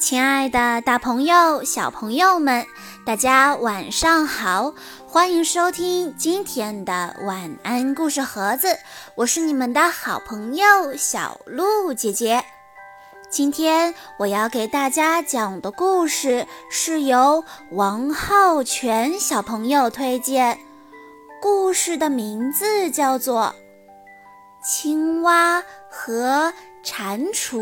亲爱的，大朋友、小朋友们，大家晚上好！欢迎收听今天的晚安故事盒子，我是你们的好朋友小鹿姐姐。今天我要给大家讲的故事是由王浩全小朋友推荐，故事的名字叫做《青蛙和蟾蜍》。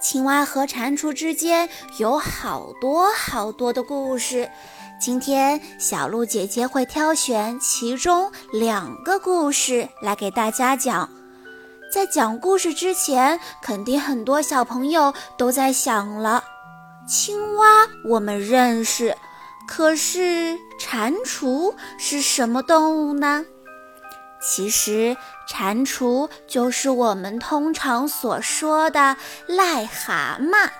青蛙和蟾蜍之间有好多好多的故事，今天小鹿姐姐会挑选其中两个故事来给大家讲。在讲故事之前，肯定很多小朋友都在想了：青蛙我们认识，可是蟾蜍是什么动物呢？其实，蟾蜍就是我们通常所说的癞蛤蟆。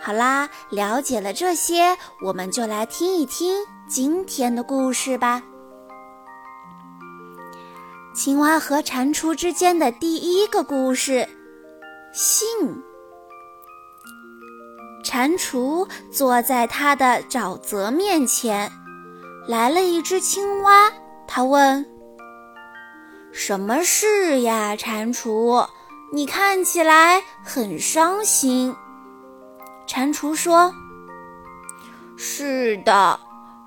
好啦，了解了这些，我们就来听一听今天的故事吧。青蛙和蟾蜍之间的第一个故事：信。蟾蜍坐在它的沼泽面前，来了一只青蛙，它问。什么事呀，蟾蜍？你看起来很伤心。蟾蜍说：“是的，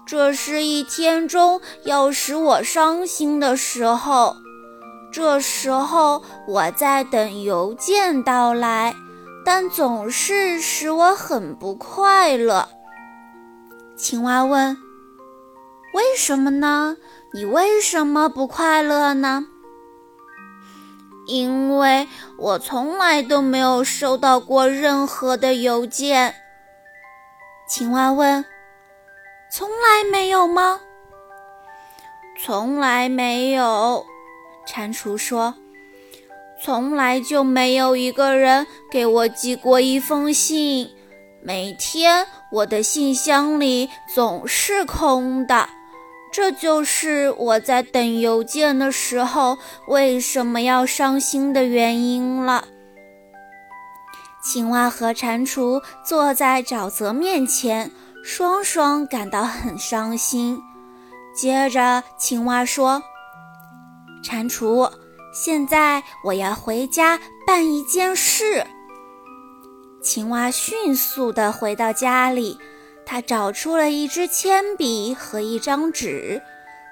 这是一天中要使我伤心的时候。这时候我在等邮件到来，但总是使我很不快乐。”青蛙问：“为什么呢？你为什么不快乐呢？”因为我从来都没有收到过任何的邮件。青蛙问：“从来没有吗？”“从来没有。”蟾蜍说，“从来就没有一个人给我寄过一封信。每天我的信箱里总是空的。”这就是我在等邮件的时候为什么要伤心的原因了。青蛙和蟾蜍坐在沼泽面前，双双感到很伤心。接着，青蛙说：“蟾蜍，现在我要回家办一件事。”青蛙迅速地回到家里。他找出了一支铅笔和一张纸，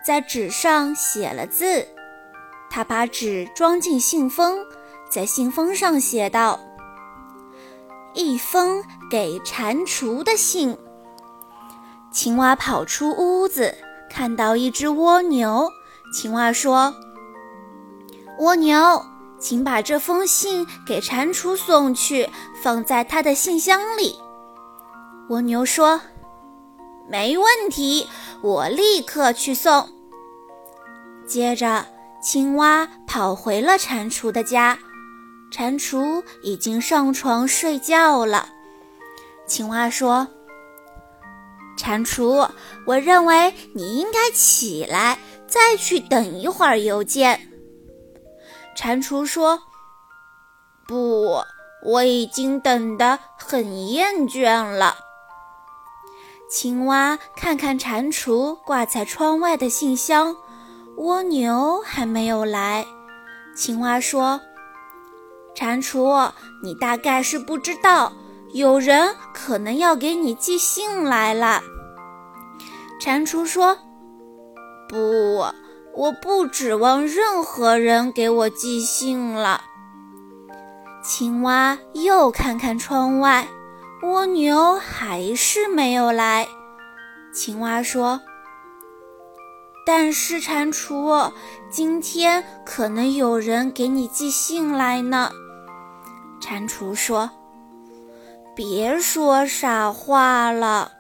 在纸上写了字。他把纸装进信封，在信封上写道：“一封给蟾蜍的信。”青蛙跑出屋子，看到一只蜗牛。青蛙说：“蜗牛，请把这封信给蟾蜍送去，放在他的信箱里。”蜗牛说：“没问题，我立刻去送。”接着，青蛙跑回了蟾蜍的家，蟾蜍已经上床睡觉了。青蛙说：“蟾蜍，我认为你应该起来，再去等一会儿邮件。”蟾蜍说：“不，我已经等得很厌倦了。”青蛙看看蟾蜍挂在窗外的信箱，蜗牛还没有来。青蛙说：“蟾蜍，你大概是不知道，有人可能要给你寄信来了。”蟾蜍说：“不，我不指望任何人给我寄信了。”青蛙又看看窗外。蜗牛还是没有来。青蛙说：“但是蟾蜍，今天可能有人给你寄信来呢。”蟾蜍说：“别说傻话了，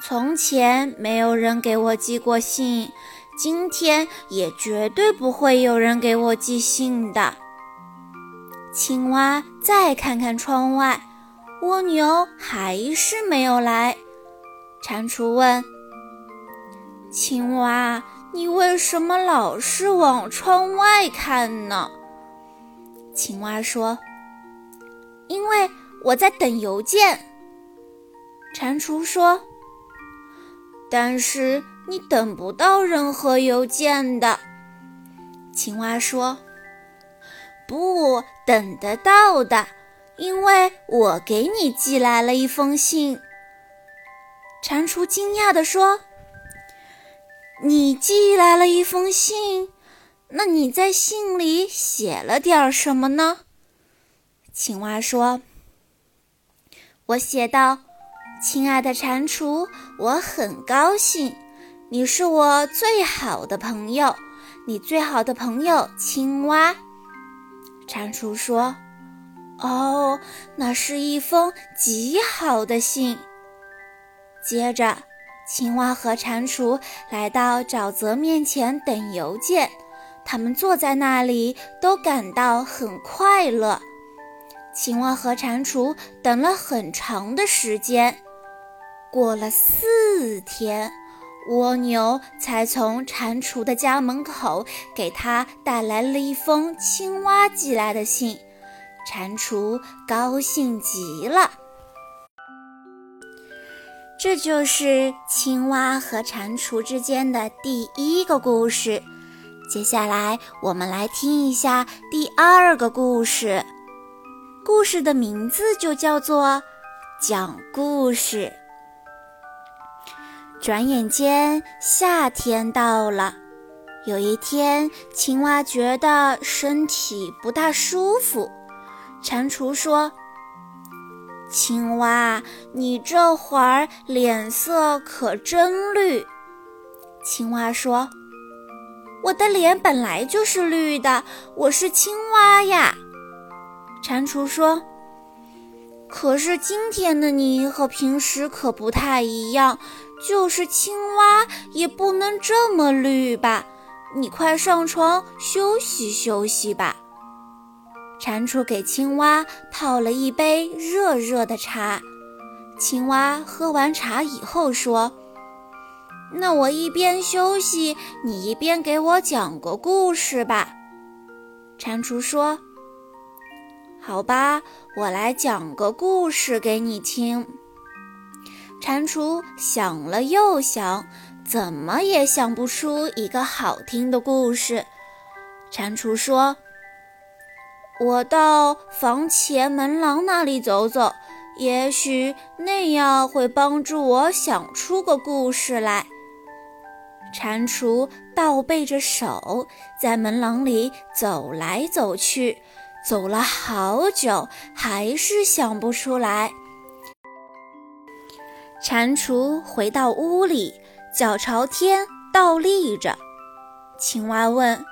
从前没有人给我寄过信，今天也绝对不会有人给我寄信的。”青蛙再看看窗外。蜗牛还是没有来。蟾蜍问：“青蛙，你为什么老是往窗外看呢？”青蛙说：“因为我在等邮件。”蟾蜍说：“但是你等不到任何邮件的。”青蛙说：“不等得到的，因为我给你寄来了一封信。”蟾蜍惊讶地说：“你寄来了一封信？那你在信里写了点什么呢？”青蛙说：“我写道。”亲爱的蟾蜍，我很高兴，你是我最好的朋友，你最好的朋友青蛙。蟾蜍说：“哦，那是一封极好的信。”接着，青蛙和蟾蜍来到沼泽面前等邮件，他们坐在那里都感到很快乐。青蛙和蟾蜍等了很长的时间。过了四天，蜗牛才从蟾蜍的家门口给他带来了一封青蛙寄来的信。蟾蜍高兴极了。这就是青蛙和蟾蜍之间的第一个故事。接下来，我们来听一下第二个故事。故事的名字就叫做《讲故事》。转眼间，夏天到了。有一天，青蛙觉得身体不大舒服。蟾蜍说：“青蛙，你这会儿脸色可真绿。”青蛙说：“我的脸本来就是绿的，我是青蛙呀。”蟾蜍说：“可是今天的你和平时可不太一样。”就是青蛙也不能这么绿吧？你快上床休息休息吧。蟾蜍给青蛙泡了一杯热热的茶。青蛙喝完茶以后说：“那我一边休息，你一边给我讲个故事吧。”蟾蜍说：“好吧，我来讲个故事给你听。”蟾蜍想了又想，怎么也想不出一个好听的故事。蟾蜍说：“我到房前门廊那里走走，也许那样会帮助我想出个故事来。”蟾蜍倒背着手，在门廊里走来走去，走了好久，还是想不出来。蟾蜍回到屋里，脚朝天倒立着。青蛙问：“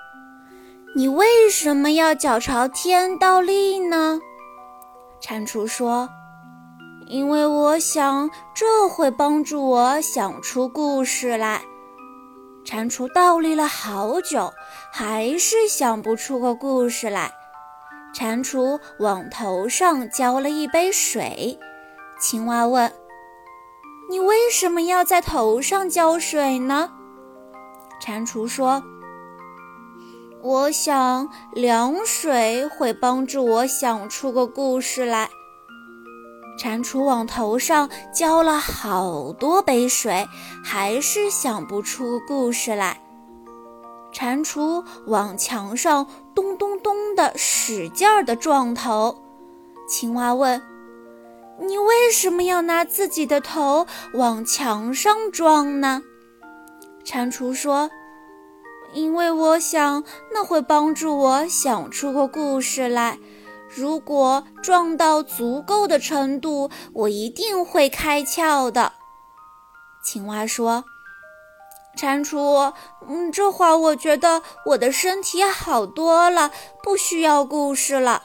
你为什么要脚朝天倒立呢？”蟾蜍说：“因为我想这会帮助我想出故事来。”蟾蜍倒立了好久，还是想不出个故事来。蟾蜍往头上浇了一杯水。青蛙问。你为什么要在头上浇水呢？蟾蜍说：“我想凉水会帮助我想出个故事来。”蟾蜍往头上浇了好多杯水，还是想不出故事来。蟾蜍往墙上咚咚咚的使劲儿的撞头。青蛙问。你为什么要拿自己的头往墙上撞呢？蟾蜍说：“因为我想那会帮助我想出个故事来。如果撞到足够的程度，我一定会开窍的。”青蛙说：“蟾蜍，嗯，这会儿我觉得我的身体好多了，不需要故事了。”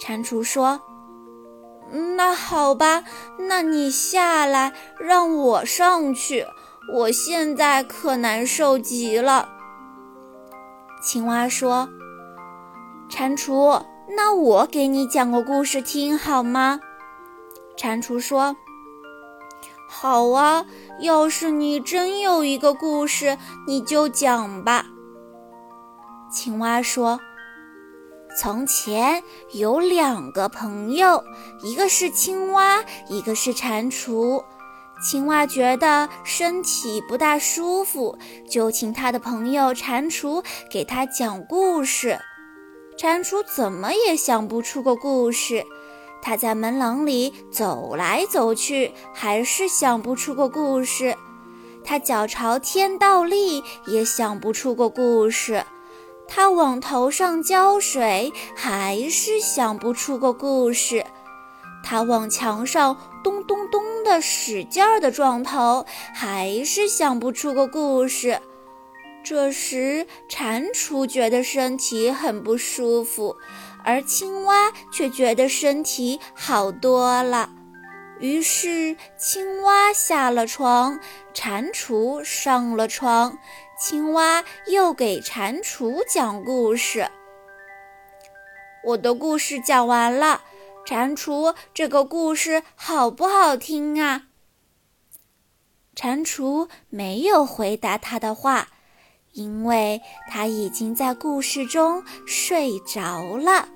蟾蜍说。那好吧，那你下来，让我上去。我现在可难受极了。青蛙说：“蟾蜍，那我给你讲个故事听好吗？”蟾蜍说：“好啊，要是你真有一个故事，你就讲吧。”青蛙说。从前有两个朋友，一个是青蛙，一个是蟾蜍。青蛙觉得身体不大舒服，就请他的朋友蟾蜍给他讲故事。蟾蜍怎么也想不出个故事，他在门廊里走来走去，还是想不出个故事。他脚朝天倒立，也想不出个故事。他往头上浇水，还是想不出个故事。他往墙上咚咚咚的使劲儿的撞头，还是想不出个故事。这时，蟾蜍觉得身体很不舒服，而青蛙却觉得身体好多了。于是，青蛙下了床，蟾蜍上了床。青蛙又给蟾蜍讲故事。我的故事讲完了，蟾蜍，这个故事好不好听啊？蟾蜍没有回答他的话，因为他已经在故事中睡着了。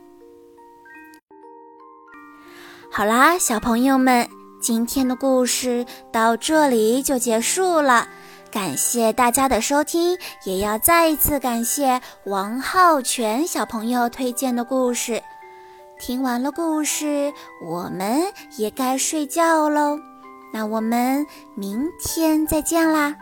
好啦，小朋友们，今天的故事到这里就结束了。感谢大家的收听，也要再一次感谢王浩全小朋友推荐的故事。听完了故事，我们也该睡觉喽。那我们明天再见啦！